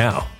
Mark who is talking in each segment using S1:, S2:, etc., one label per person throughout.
S1: now.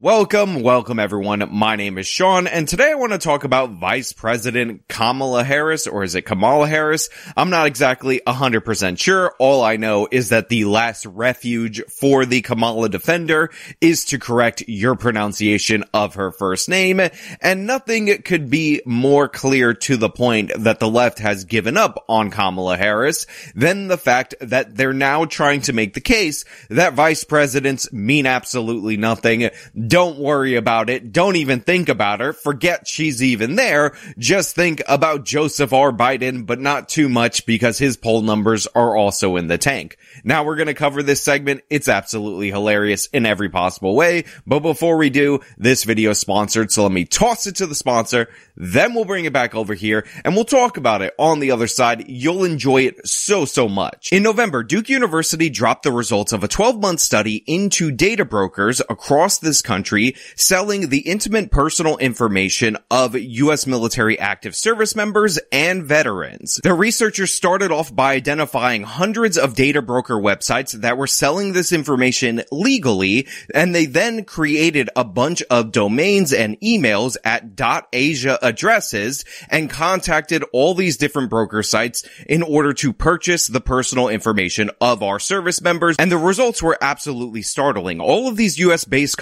S2: Welcome, welcome everyone. My name is Sean, and today I want to talk about Vice President Kamala Harris, or is it Kamala Harris? I'm not exactly 100% sure. All I know is that the last refuge for the Kamala defender is to correct your pronunciation of her first name, and nothing could be more clear to the point that the left has given up on Kamala Harris than the fact that they're now trying to make the case that vice presidents mean absolutely nothing don't worry about it. Don't even think about her. Forget she's even there. Just think about Joseph R. Biden, but not too much because his poll numbers are also in the tank. Now we're going to cover this segment. It's absolutely hilarious in every possible way. But before we do, this video is sponsored. So let me toss it to the sponsor. Then we'll bring it back over here and we'll talk about it on the other side. You'll enjoy it so, so much. In November, Duke University dropped the results of a 12 month study into data brokers across this country selling the intimate personal information of U.S. military active service members and veterans. The researchers started off by identifying hundreds of data broker websites that were selling this information legally, and they then created a bunch of domains and emails at .asia addresses and contacted all these different broker sites in order to purchase the personal information of our service members. And the results were absolutely startling. All of these US based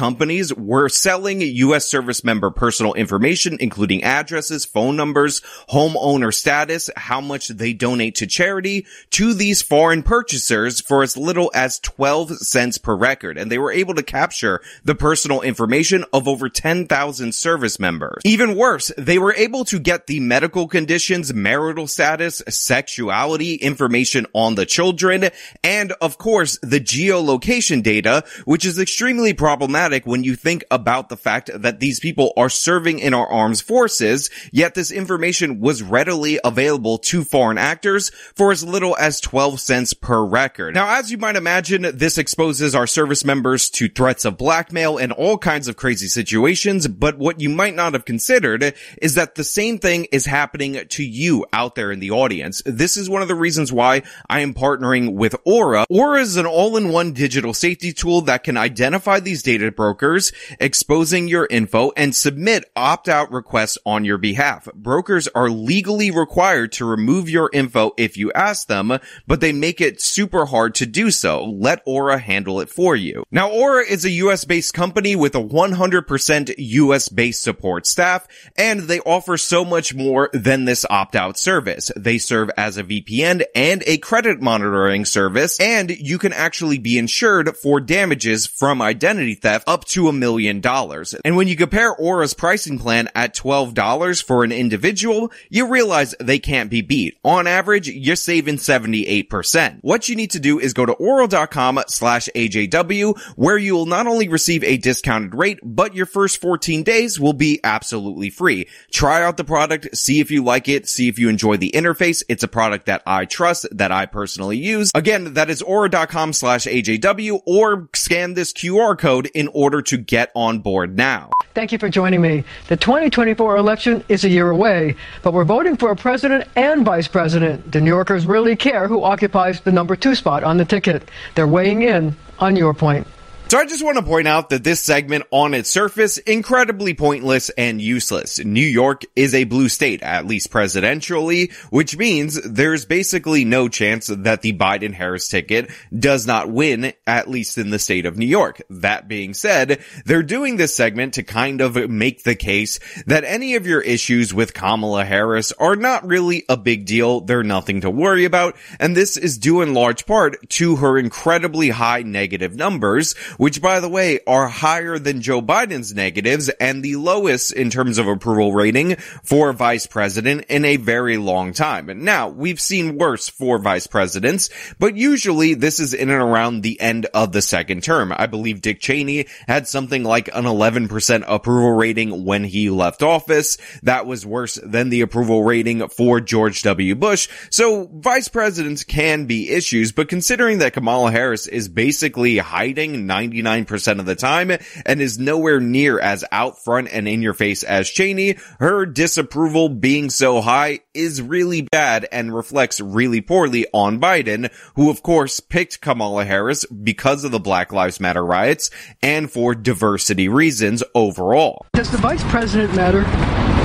S2: companies were selling US service member personal information, including addresses, phone numbers, homeowner status, how much they donate to charity to these foreign purchasers for as little as 12 cents per record. And they were able to capture the personal information of over 10,000 service members. Even worse, they were able to get the medical conditions, marital status, sexuality, information on the children, and of course, the geolocation data, which is extremely problematic when you think about the fact that these people are serving in our armed forces, yet this information was readily available to foreign actors for as little as 12 cents per record. Now, as you might imagine, this exposes our service members to threats of blackmail and all kinds of crazy situations, but what you might not have considered is that the same thing is happening to you out there in the audience. This is one of the reasons why I am partnering with Aura. Aura is an all-in-one digital safety tool that can identify these data brokers, exposing your info, and submit opt-out requests on your behalf. Brokers are legally required to remove your info if you ask them, but they make it super hard to do so. Let Aura handle it for you. Now, Aura is a US based company with a 100% US based support staff, and they offer so much more than this opt-out service. They serve as a VPN and a credit monitoring service, and you can actually be insured for damages from identity theft up to a million dollars. And when you compare Aura's pricing plan at $12 for an individual, you realize they can't be beat. On average, you're saving 78%. What you need to do is go to aura.com slash AJW, where you will not only receive a discounted rate, but your first 14 days will be absolutely free. Try out the product, see if you like it, see if you enjoy the interface. It's a product that I trust, that I personally use. Again, that is aura.com slash AJW or scan this QR code in order to get on board now.
S3: Thank you for joining me. The 2024 election is a year away, but we're voting for a president and vice president. The New Yorkers really care who occupies the number two spot on the ticket. They're weighing in on your point.
S2: So I just want to point out that this segment on its surface, incredibly pointless and useless. New York is a blue state, at least presidentially, which means there's basically no chance that the Biden Harris ticket does not win, at least in the state of New York. That being said, they're doing this segment to kind of make the case that any of your issues with Kamala Harris are not really a big deal. They're nothing to worry about. And this is due in large part to her incredibly high negative numbers, which by the way are higher than Joe Biden's negatives and the lowest in terms of approval rating for vice president in a very long time. And Now, we've seen worse for vice presidents, but usually this is in and around the end of the second term. I believe Dick Cheney had something like an 11% approval rating when he left office. That was worse than the approval rating for George W. Bush. So vice presidents can be issues, but considering that Kamala Harris is basically hiding 99% of the time and is nowhere near as out front and in your face as Cheney, her disapproval being so high is really bad and reflects really poorly on Biden, who of course picked Kamala Harris because of the Black Lives Matter riots and for diversity reasons overall.
S3: Does the vice president matter?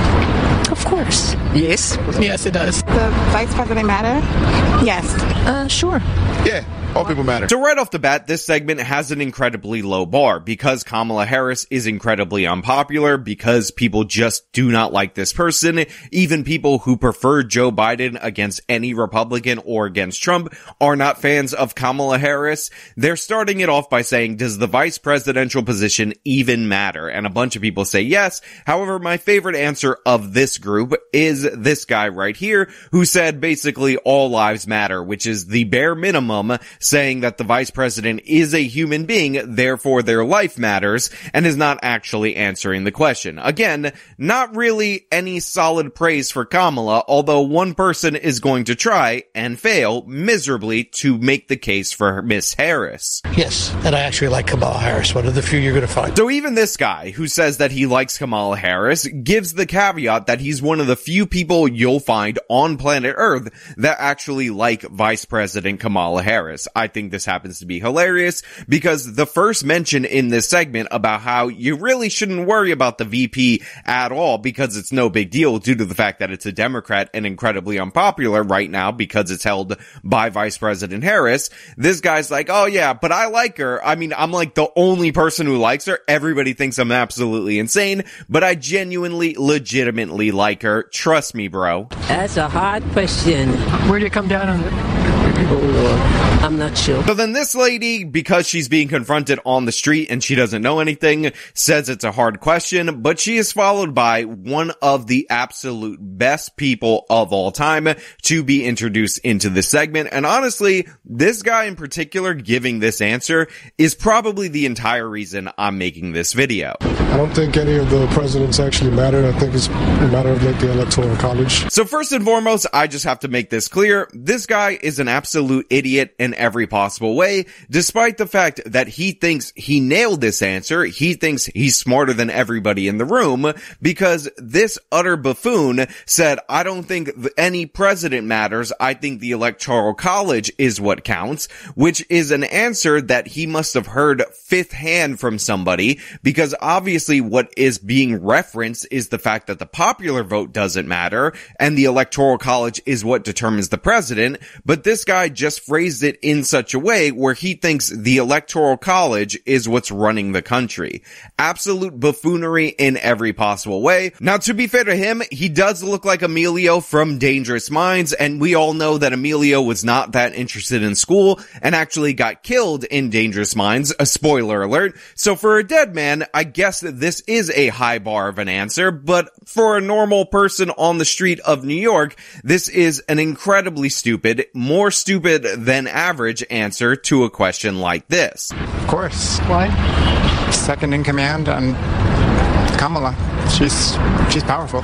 S4: Of course.
S5: Yes.
S4: Yes, it does.
S5: The vice president matter? Yes.
S4: Uh, sure.
S6: Yeah. All people matter.
S2: So right off the bat, this segment has an incredibly low bar because Kamala Harris is incredibly unpopular because people just do not like this person. Even people who prefer Joe Biden against any Republican or against Trump are not fans of Kamala Harris. They're starting it off by saying, does the vice presidential position even matter? And a bunch of people say yes. However, my favorite answer of this group is this guy right here who said basically all lives matter, which is the bare minimum saying that the vice president is a human being, therefore their life matters, and is not actually answering the question. Again, not really any solid praise for Kamala, although one person is going to try and fail miserably to make the case for Miss Harris.
S7: Yes, and I actually like Kamala Harris, one of the few you're going to find.
S2: So even this guy who says that he likes Kamala Harris gives the caveat that he's one of the few people you'll find on planet Earth that actually like Vice President Kamala Harris. I think this happens to be hilarious because the first mention in this segment about how you really shouldn't worry about the VP at all because it's no big deal due to the fact that it's a Democrat and incredibly unpopular right now because it's held by Vice President Harris. This guy's like, oh yeah, but I like her. I mean, I'm like the only person who likes her. Everybody thinks I'm absolutely insane, but I genuinely, legitimately like her. Trust me, bro.
S8: That's a hard question.
S3: Where do you come down on it?
S8: Oh, I'm not sure.
S2: So then this lady, because she's being confronted on the street and she doesn't know anything, says it's a hard question, but she is followed by one of the absolute best people of all time to be introduced into this segment. And honestly, this guy in particular giving this answer is probably the entire reason I'm making this video.
S9: Don't think any of the presidents actually matter. I think it's a matter of like the electoral college.
S2: So first and foremost, I just have to make this clear. This guy is an absolute idiot in every possible way, despite the fact that he thinks he nailed this answer. He thinks he's smarter than everybody in the room because this utter buffoon said, I don't think any president matters. I think the electoral college is what counts, which is an answer that he must have heard fifth hand from somebody because obviously what is being referenced is the fact that the popular vote doesn't matter and the electoral college is what determines the president. But this guy just phrased it in such a way where he thinks the electoral college is what's running the country. Absolute buffoonery in every possible way. Now, to be fair to him, he does look like Emilio from Dangerous Minds, and we all know that Emilio was not that interested in school and actually got killed in Dangerous Minds. A spoiler alert. So for a dead man, I guess that this is a high bar of an answer, but for a normal person on the street of New York, this is an incredibly stupid, more stupid than average answer to a question like this.
S10: Of course.
S3: Why?
S10: Second in command and Kamala. She's she's powerful.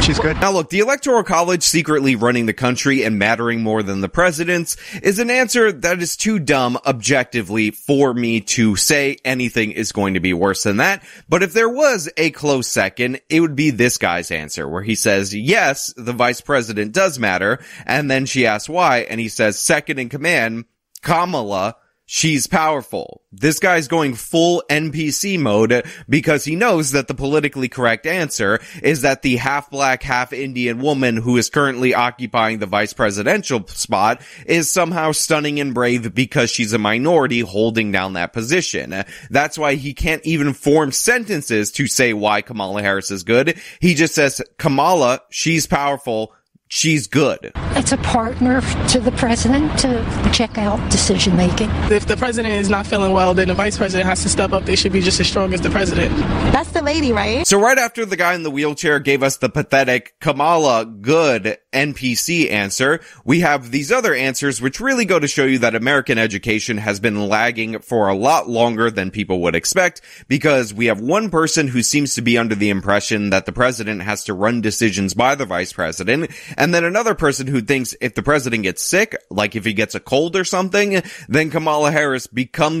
S10: She's good.
S2: Now look, the electoral college secretly running the country and mattering more than the presidents is an answer that is too dumb objectively for me to say anything is going to be worse than that. But if there was a close second, it would be this guy's answer where he says, yes, the vice president does matter. And then she asks why. And he says, second in command, Kamala She's powerful. This guy's going full NPC mode because he knows that the politically correct answer is that the half black, half Indian woman who is currently occupying the vice presidential spot is somehow stunning and brave because she's a minority holding down that position. That's why he can't even form sentences to say why Kamala Harris is good. He just says, Kamala, she's powerful she's good.
S4: It's a partner to the president to check out decision making.
S6: If the president is not feeling well, then the vice president has to step up. They should be just as strong as the president.
S5: That's the lady, right?
S2: So right after the guy in the wheelchair gave us the pathetic Kamala good NPC answer, we have these other answers which really go to show you that American education has been lagging for a lot longer than people would expect because we have one person who seems to be under the impression that the president has to run decisions by the vice president and then another person who thinks if the president gets sick, like if he gets a cold or something, then Kamala Harris becomes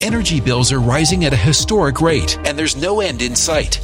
S11: Energy bills are rising at a historic rate, and there's no end in sight.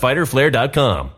S1: fighterflare.com.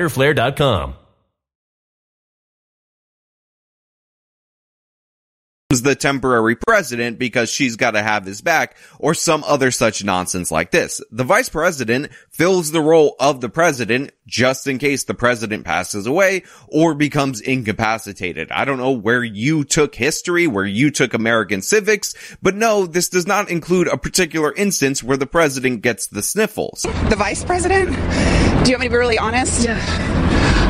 S1: fighterflare.com.
S2: the temporary president because she's got to have his back or some other such nonsense like this. The vice president fills the role of the president just in case the president passes away or becomes incapacitated. I don't know where you took history, where you took American civics, but no, this does not include a particular instance where the president gets the sniffles.
S5: The vice president? Do you want me to be really honest?
S3: Yes.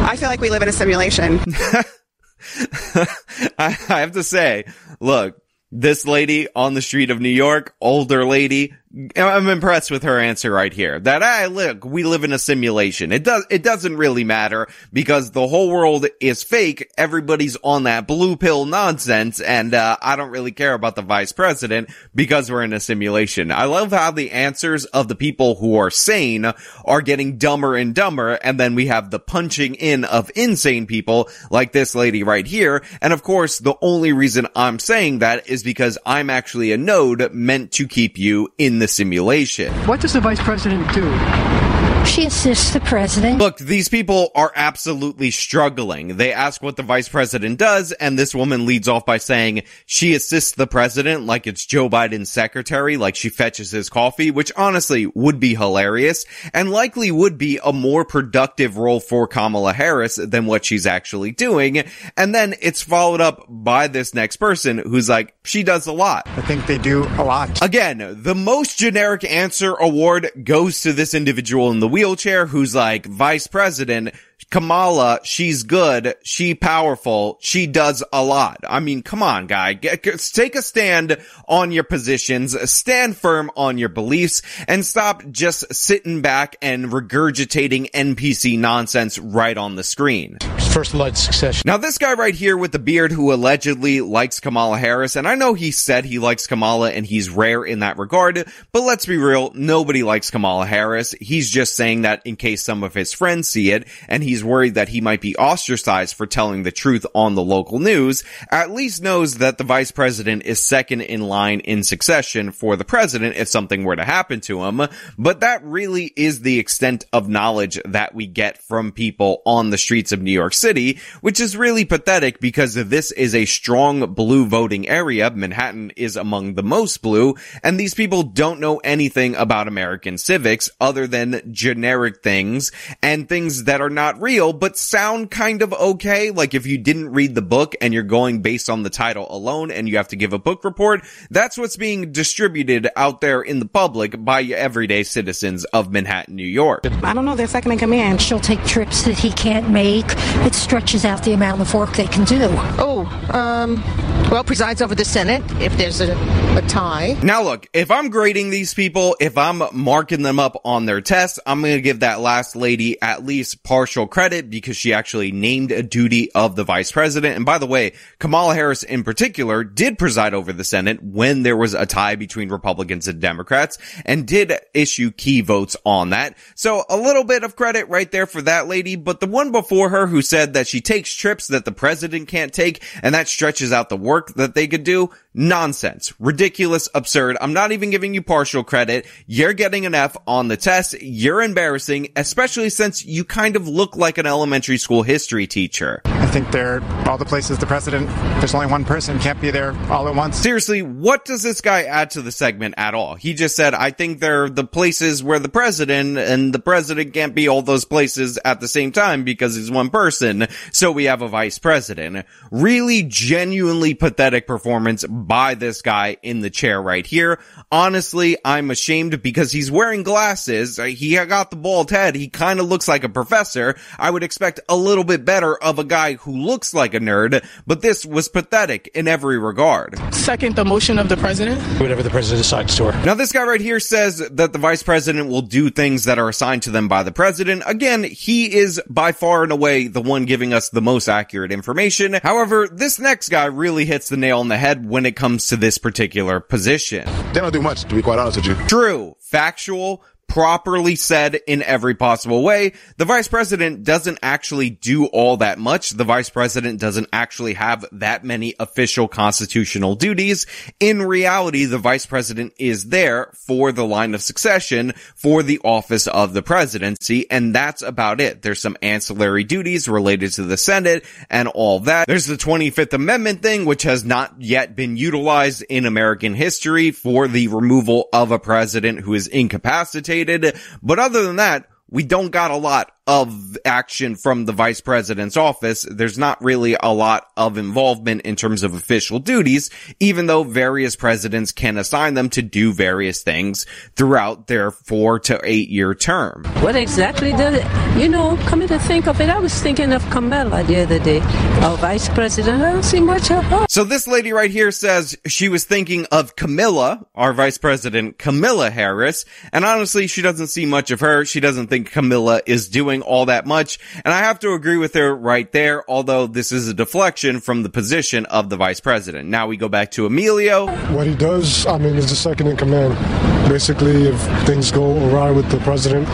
S5: I feel like we live in a simulation.
S2: I have to say, look, this lady on the street of New York, older lady, I'm impressed with her answer right here. That, I look, we live in a simulation. It does, it doesn't really matter because the whole world is fake. Everybody's on that blue pill nonsense. And, uh, I don't really care about the vice president because we're in a simulation. I love how the answers of the people who are sane are getting dumber and dumber. And then we have the punching in of insane people like this lady right here. And of course, the only reason I'm saying that is because I'm actually a node meant to keep you in the simulation.
S3: What does the vice president do?
S4: She assists the president.
S2: Look, these people are absolutely struggling. They ask what the vice president does, and this woman leads off by saying she assists the president like it's Joe Biden's secretary, like she fetches his coffee, which honestly would be hilarious and likely would be a more productive role for Kamala Harris than what she's actually doing. And then it's followed up by this next person who's like, she does a lot.
S10: I think they do a lot.
S2: Again, the most generic answer award goes to this individual in the wheelchair who's like, vice president, Kamala, she's good, she powerful, she does a lot. I mean, come on, guy. Get, get, take a stand on your positions, stand firm on your beliefs, and stop just sitting back and regurgitating NPC nonsense right on the screen.
S7: First blood succession.
S2: Now, this guy right here with the beard who allegedly likes Kamala Harris, and I know he said he likes Kamala and he's rare in that regard, but let's be real, nobody likes Kamala Harris. He's just saying that in case some of his friends see it, and he's worried that he might be ostracized for telling the truth on the local news, at least knows that the vice president is second in line in succession for the president if something were to happen to him. But that really is the extent of knowledge that we get from people on the streets of New York City, which is really pathetic because this is a strong blue voting area. Manhattan is among the most blue, and these people don't know anything about American civics other than generic things and things that are not real, but sound kind of okay. Like if you didn't read the book and you're going based on the title alone and you have to give a book report, that's what's being distributed out there in the public by everyday citizens of Manhattan, New York.
S5: I don't know. They're second in command.
S4: She'll take trips that he can't make. It stretches out the amount of work they can do.
S12: Oh, um, well, presides over the Senate if there's a, a tie.
S2: Now look, if I'm grading these people, if I'm marking them up on their tests, I'm going to give that last lady at least partial credit because she actually named a duty of the vice president. And by the way, Kamala Harris in particular did preside over the Senate when there was a tie between Republicans and Democrats and did issue key votes on that. So a little bit of credit right there for that lady, but the one before her who said that she takes trips that the president can't take and that stretches out the work that they could do, nonsense, ridiculous, absurd. I'm not even giving you partial credit. You're getting an F on the test. You're embarrassing, especially since you kind of look like an elementary school history teacher.
S10: Think they're all the places the president, there's only one person, can't be there all at once.
S2: Seriously, what does this guy add to the segment at all? He just said, I think they're the places where the president and the president can't be all those places at the same time because he's one person. So we have a vice president. Really genuinely pathetic performance by this guy in the chair right here. Honestly, I'm ashamed because he's wearing glasses. He got the bald head. He kind of looks like a professor. I would expect a little bit better of a guy who looks like a nerd, but this was pathetic in every regard.
S6: Second, the motion of the president.
S7: Whatever the president decides to her.
S2: Now, this guy right here says that the vice president will do things that are assigned to them by the president. Again, he is by far and away the one giving us the most accurate information. However, this next guy really hits the nail on the head when it comes to this particular position.
S13: They don't do much, to be quite honest with you.
S2: True. Factual properly said in every possible way. The vice president doesn't actually do all that much. The vice president doesn't actually have that many official constitutional duties. In reality, the vice president is there for the line of succession for the office of the presidency. And that's about it. There's some ancillary duties related to the Senate and all that. There's the 25th Amendment thing, which has not yet been utilized in American history for the removal of a president who is incapacitated. But other than that, we don't got a lot of action from the vice president's office. There's not really a lot of involvement in terms of official duties, even though various presidents can assign them to do various things throughout their four to eight year term.
S8: What exactly does it? You know, coming to think of it, I was thinking of Kamala the other day, our vice president. I don't see much of her.
S2: So this lady right here says she was thinking of Camilla, our vice president, Camilla Harris, and honestly, she doesn't see much of her. She doesn't think Camilla is doing doing all that much. And I have to agree with her right there, although this is a deflection from the position of the vice president. Now we go back to Emilio.
S9: What he does, I mean, is the second in command. Basically, if things go awry with the president,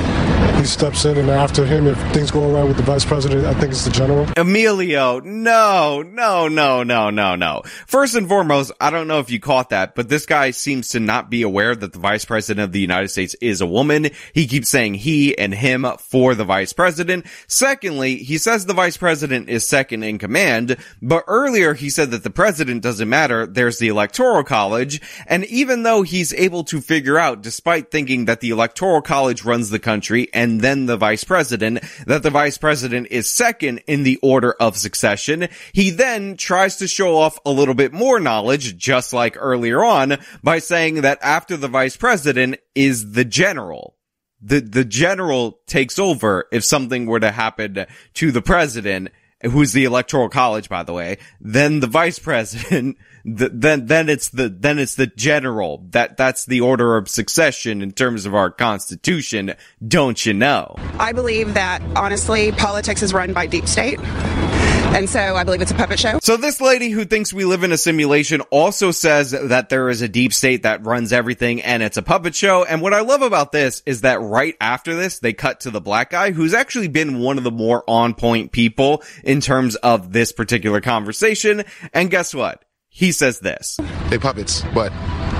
S9: he steps in, and after him, if things go awry with the vice president, I think it's the general.
S2: Emilio, no, no, no, no, no, no. First and foremost, I don't know if you caught that, but this guy seems to not be aware that the vice president of the United States is a woman. He keeps saying he and him for the vice president. Secondly, he says the vice president is second in command, but earlier he said that the president doesn't matter. There's the electoral college. And even though he's able to figure out, despite thinking that the electoral college runs the country and then the vice president, that the vice president is second in the order of succession, he then tries to show off a little bit more knowledge, just like earlier on, by saying that after the vice president is the general the the general takes over if something were to happen to the president who's the electoral college by the way then the vice president the, then then it's the then it's the general that that's the order of succession in terms of our constitution don't you know
S5: I believe that honestly, politics is run by deep state. And so I believe it's a puppet show.
S2: So this lady who thinks we live in a simulation also says that there is a deep state that runs everything and it's a puppet show. And what I love about this is that right after this, they cut to the black guy who's actually been one of the more on point people in terms of this particular conversation. And guess what? He says this.
S13: They puppets, but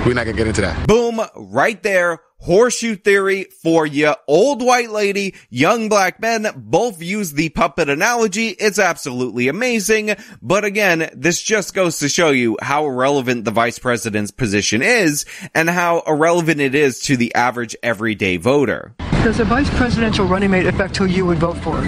S13: we're not gonna get into that.
S2: Boom, right there. Horseshoe theory for you. Old white lady, young black men both use the puppet analogy. It's absolutely amazing. But again, this just goes to show you how irrelevant the vice president's position is and how irrelevant it is to the average everyday voter.
S3: Does a vice presidential running mate affect who you would vote for?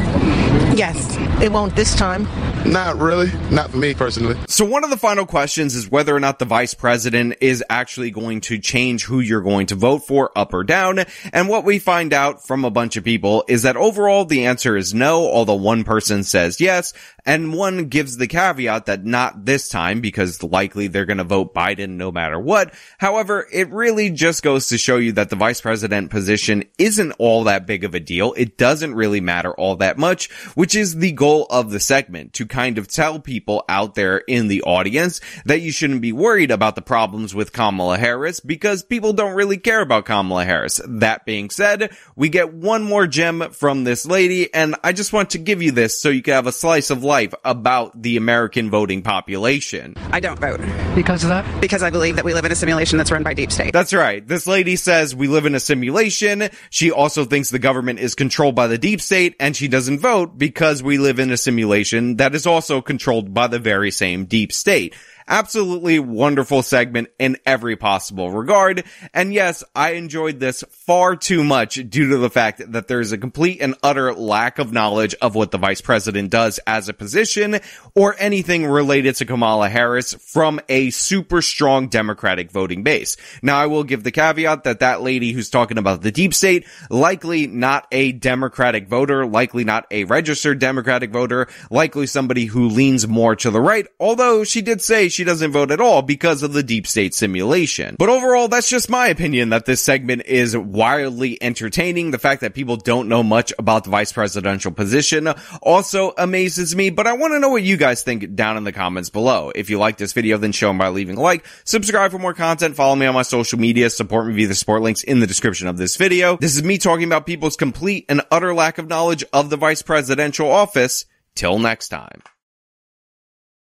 S12: Yes, it won't this time.
S13: Not really. Not for me personally.
S2: So one of the final questions is whether or not the vice president is actually going to change who you're going to vote for up or down. And what we find out from a bunch of people is that overall the answer is no, although one person says yes, and one gives the caveat that not this time because likely they're going to vote Biden no matter what. However, it really just goes to show you that the vice president position isn't all that big of a deal. It doesn't really matter all that much, which is the goal of the segment to kind of tell people out there in the audience that you shouldn't be worried about the problems with Kamala Harris because people don't really care about Kamala Harris. That being said, we get one more gem from this lady and I just want to give you this so you can have a slice of life about the American voting population.
S5: I don't vote.
S3: Because of that?
S5: Because I believe that we live in a simulation that's run by deep state.
S2: That's right. This lady says we live in a simulation. She also thinks the government is controlled by the deep state and she doesn't vote because we live in a simulation that is also controlled by the very same deep state. Absolutely wonderful segment in every possible regard. And yes, I enjoyed this far too much due to the fact that there's a complete and utter lack of knowledge of what the vice president does as a position or anything related to Kamala Harris from a super strong Democratic voting base. Now I will give the caveat that that lady who's talking about the deep state, likely not a Democratic voter, likely not a registered Democratic voter, likely somebody who leans more to the right, although she did say she doesn't vote at all because of the deep state simulation. But overall, that's just my opinion that this segment is wildly entertaining. The fact that people don't know much about the vice presidential position also amazes me, but I want to know what you guys think down in the comments below. If you like this video, then show them by leaving a like, subscribe for more content, follow me on my social media, support me via the support links in the description of this video. This is me talking about people's complete and utter lack of knowledge of the vice presidential office. Till next time.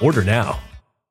S1: Order now.